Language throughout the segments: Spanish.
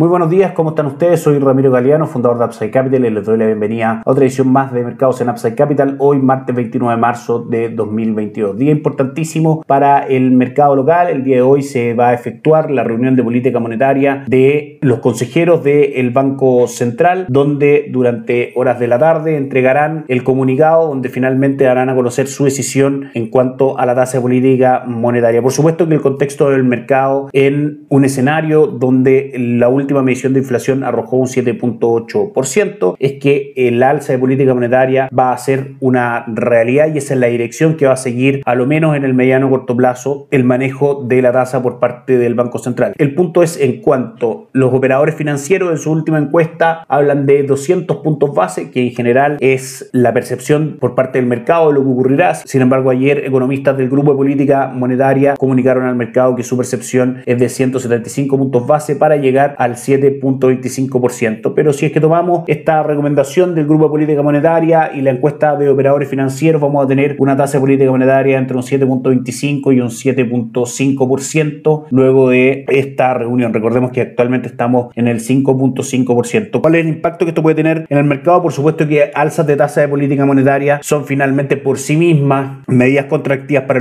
Muy buenos días, ¿cómo están ustedes? Soy Ramiro Galeano, fundador de Upside Capital y les doy la bienvenida a otra edición más de Mercados en Upside Capital, hoy martes 29 de marzo de 2022. Día importantísimo para el mercado local. El día de hoy se va a efectuar la reunión de política monetaria de los consejeros del Banco Central, donde durante horas de la tarde entregarán el comunicado donde finalmente darán a conocer su decisión en cuanto a la tasa de política monetaria. Por supuesto que el contexto del mercado en un escenario donde la última última medición de inflación arrojó un 7.8%, es que el alza de política monetaria va a ser una realidad y esa es la dirección que va a seguir, a lo menos en el mediano corto plazo, el manejo de la tasa por parte del Banco Central. El punto es en cuanto los operadores financieros en su última encuesta hablan de 200 puntos base, que en general es la percepción por parte del mercado de lo que ocurrirá. Sin embargo, ayer economistas del Grupo de Política Monetaria comunicaron al mercado que su percepción es de 175 puntos base para llegar al 7.25%. Pero si es que tomamos esta recomendación del Grupo de Política Monetaria y la encuesta de operadores financieros, vamos a tener una tasa de política monetaria entre un 7.25 y un 7.5% luego de esta reunión. Recordemos que actualmente estamos en el 5.5%. ¿Cuál es el impacto que esto puede tener en el mercado? Por supuesto que alzas de tasa de política monetaria son finalmente por sí mismas medidas contractivas para,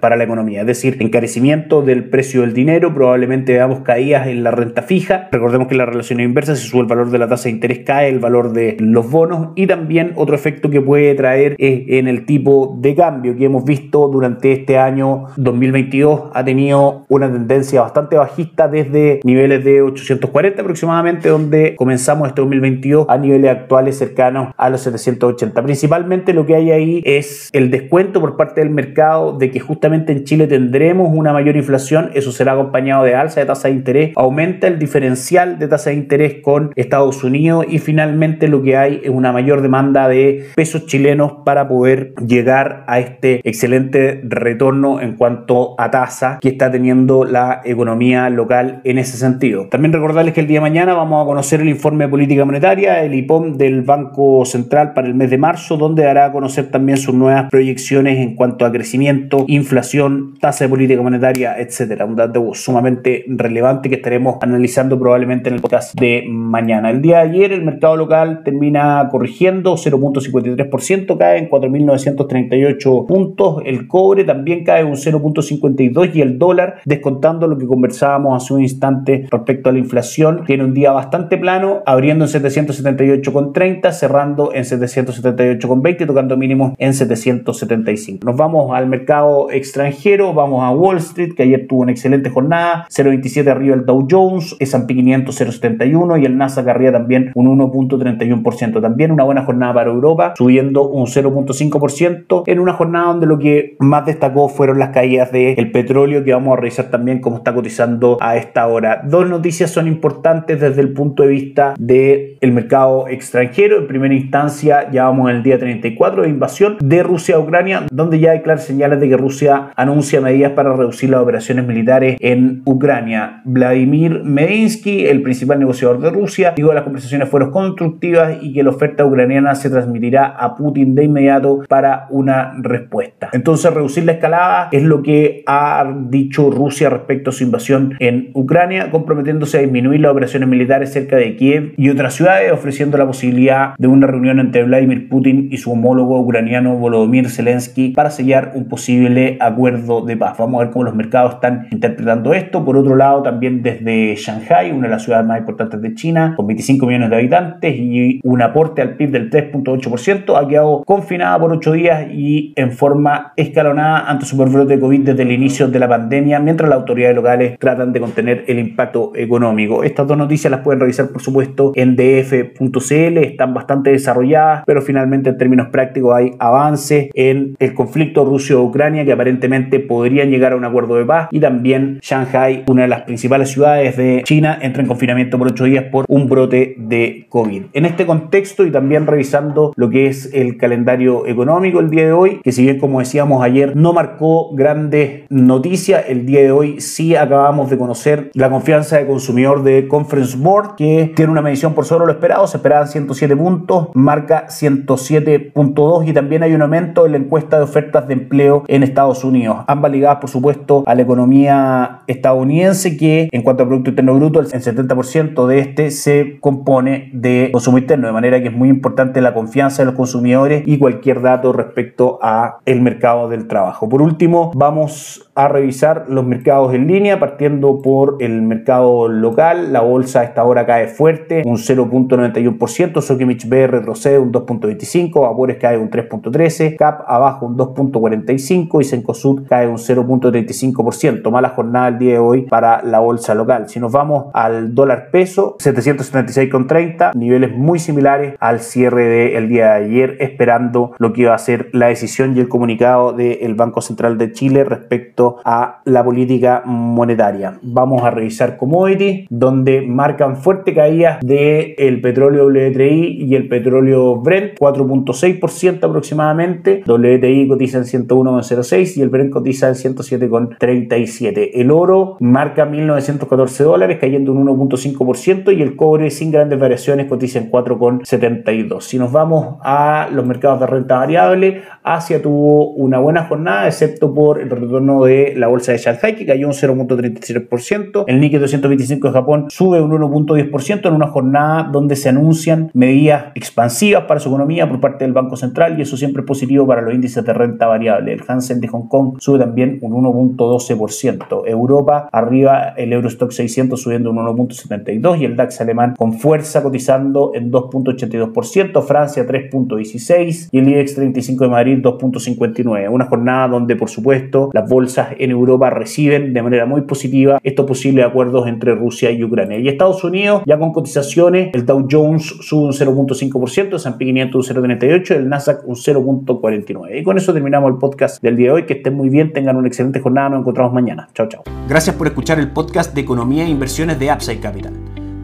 para la economía, es decir, encarecimiento del precio del dinero, probablemente veamos caídas en la renta fija, Recordemos que la relación inversa, si sube el valor de la tasa de interés, cae el valor de los bonos y también otro efecto que puede traer es en el tipo de cambio que hemos visto durante este año 2022 ha tenido una tendencia bastante bajista desde niveles de 840 aproximadamente donde comenzamos este 2022 a niveles actuales cercanos a los 780. Principalmente lo que hay ahí es el descuento por parte del mercado de que justamente en Chile tendremos una mayor inflación, eso será acompañado de alza de tasa de interés, aumenta el diferencial de tasa de interés con Estados Unidos y finalmente lo que hay es una mayor demanda de pesos chilenos para poder llegar a este excelente retorno en cuanto a tasa que está teniendo la economía local en ese sentido. También recordarles que el día de mañana vamos a conocer el informe de política monetaria, el IPOM del Banco Central para el mes de marzo, donde dará a conocer también sus nuevas proyecciones en cuanto a crecimiento, inflación, tasa de política monetaria, etcétera. Un dato sumamente relevante que estaremos analizando probablemente en el podcast de mañana. El día de ayer el mercado local termina corrigiendo 0.53%, cae en 4.938 puntos. El cobre también cae un 0.52 y el dólar, descontando lo que conversábamos hace un instante respecto a la inflación, tiene un día bastante plano, abriendo en 778,30, cerrando en 778,20, tocando mínimos en 775. Nos vamos al mercado extranjero, vamos a Wall Street, que ayer tuvo una excelente jornada, 0.27 arriba el Dow Jones, S&P 500 0,71 y el Nasdaq arriba también un 1.31%. También una buena jornada para Europa, subiendo un 0.5% en una jornada donde lo que más destacó fueron las caídas del petróleo, que vamos a revisar también cómo está cotizando a esta hora. Dos noticias son importantes desde el punto de vista del el mercado extranjero. En primera instancia, ya vamos el día 34 de invasión de Rusia a Ucrania, donde ya hay claras señales de que Rusia anuncia medidas para reducir las operaciones militares en Ucrania. Vladimir Medinsky el principal negociador de Rusia, dijo que las conversaciones fueron constructivas y que la oferta ucraniana se transmitirá a Putin de inmediato para una respuesta. Entonces, reducir la escalada es lo que ha dicho Rusia respecto a su invasión en Ucrania, comprometiéndose a disminuir las operaciones militares cerca de Kiev y otras ciudades, ofreciendo la posibilidad de una reunión entre Vladimir Putin y su homólogo ucraniano Volodymyr Zelensky para sellar un posible acuerdo de paz. Vamos a ver cómo los mercados están interpretando esto. Por otro lado, también desde Shanghai, una de las ciudades más importantes de China, con 25 millones de habitantes y un aporte al PIB del 3.8%, ha quedado confinada por 8 días y en forma escalonada ante su de COVID desde el inicio de la pandemia, mientras las autoridades locales tratan de contener el impacto económico. Estas dos noticias las pueden revisar, por supuesto, en df.cl, están bastante desarrolladas, pero finalmente en términos prácticos hay avances en el conflicto Rusia-Ucrania que aparentemente podrían llegar a un acuerdo de paz y también Shanghai, una de las principales ciudades de China, entra en confinamiento por ocho días por un brote de COVID. En este contexto y también revisando lo que es el calendario económico el día de hoy, que si bien como decíamos ayer no marcó grandes noticias, el día de hoy sí acabamos de conocer la confianza de consumidor de Conference Board, que tiene una medición por sobre lo esperado, se esperaban 107 puntos, marca 107.2 y también hay un aumento en la encuesta de ofertas de empleo en Estados Unidos, ambas ligadas por supuesto a la economía estadounidense que en cuanto a Producto Interno Bruto el 70% de este se compone de consumo interno, de manera que es muy importante la confianza de los consumidores y cualquier dato respecto a el mercado del trabajo. Por último, vamos a revisar los mercados en línea, partiendo por el mercado local. La bolsa a esta hora cae fuerte, un 0.91%, Sokimich B retrocede un 2.25%, Vapores cae un 3.13%, CAP abajo un 2.45% y Sencosud cae un 0.35%. Mala jornada el día de hoy para la bolsa local. Si nos vamos al dólar peso, 776,30, niveles muy similares al cierre del día de ayer, esperando lo que iba a ser la decisión y el comunicado del Banco Central de Chile respecto a la política monetaria. Vamos a revisar commodities, donde marcan fuerte caída del el petróleo WTI y el petróleo Brent, 4.6% aproximadamente. WTI cotiza en 101,06 y el Brent cotiza en 107,37. El oro marca 1.914 dólares, cayendo un 1.5% y el cobre sin grandes variaciones cotiza en 4,72. Si nos vamos a los mercados de renta variable, Asia tuvo una buena jornada, excepto por el retorno de la bolsa de Shanghai, que cayó un 0.33%. El Nikkei 225 de Japón sube un 1.10% en una jornada donde se anuncian medidas expansivas para su economía por parte del Banco Central y eso siempre es positivo para los índices de renta variable. El Hansen de Hong Kong sube también un 1.12%. Europa arriba el Eurostock 600 subiendo un 1.72 y el DAX alemán con fuerza cotizando en 2.82%, Francia 3.16 y el IBEX 35 de Madrid 2.59. Una jornada donde por supuesto las bolsas en Europa reciben de manera muy positiva estos posibles acuerdos entre Rusia y Ucrania. Y Estados Unidos, ya con cotizaciones, el Dow Jones sube un 0.5%, el S&P 500 un 0.38%, el Nasdaq un 0.49%. Y con eso terminamos el podcast del día de hoy. Que estén muy bien, tengan una excelente jornada, nos encontramos mañana. Chao, chao. Gracias por escuchar el podcast de Economía e Inversiones de Upside Capital.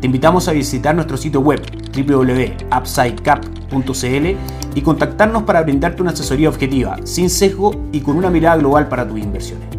Te invitamos a visitar nuestro sitio web www.upsidecap.cl y contactarnos para brindarte una asesoría objetiva, sin sesgo y con una mirada global para tus inversiones.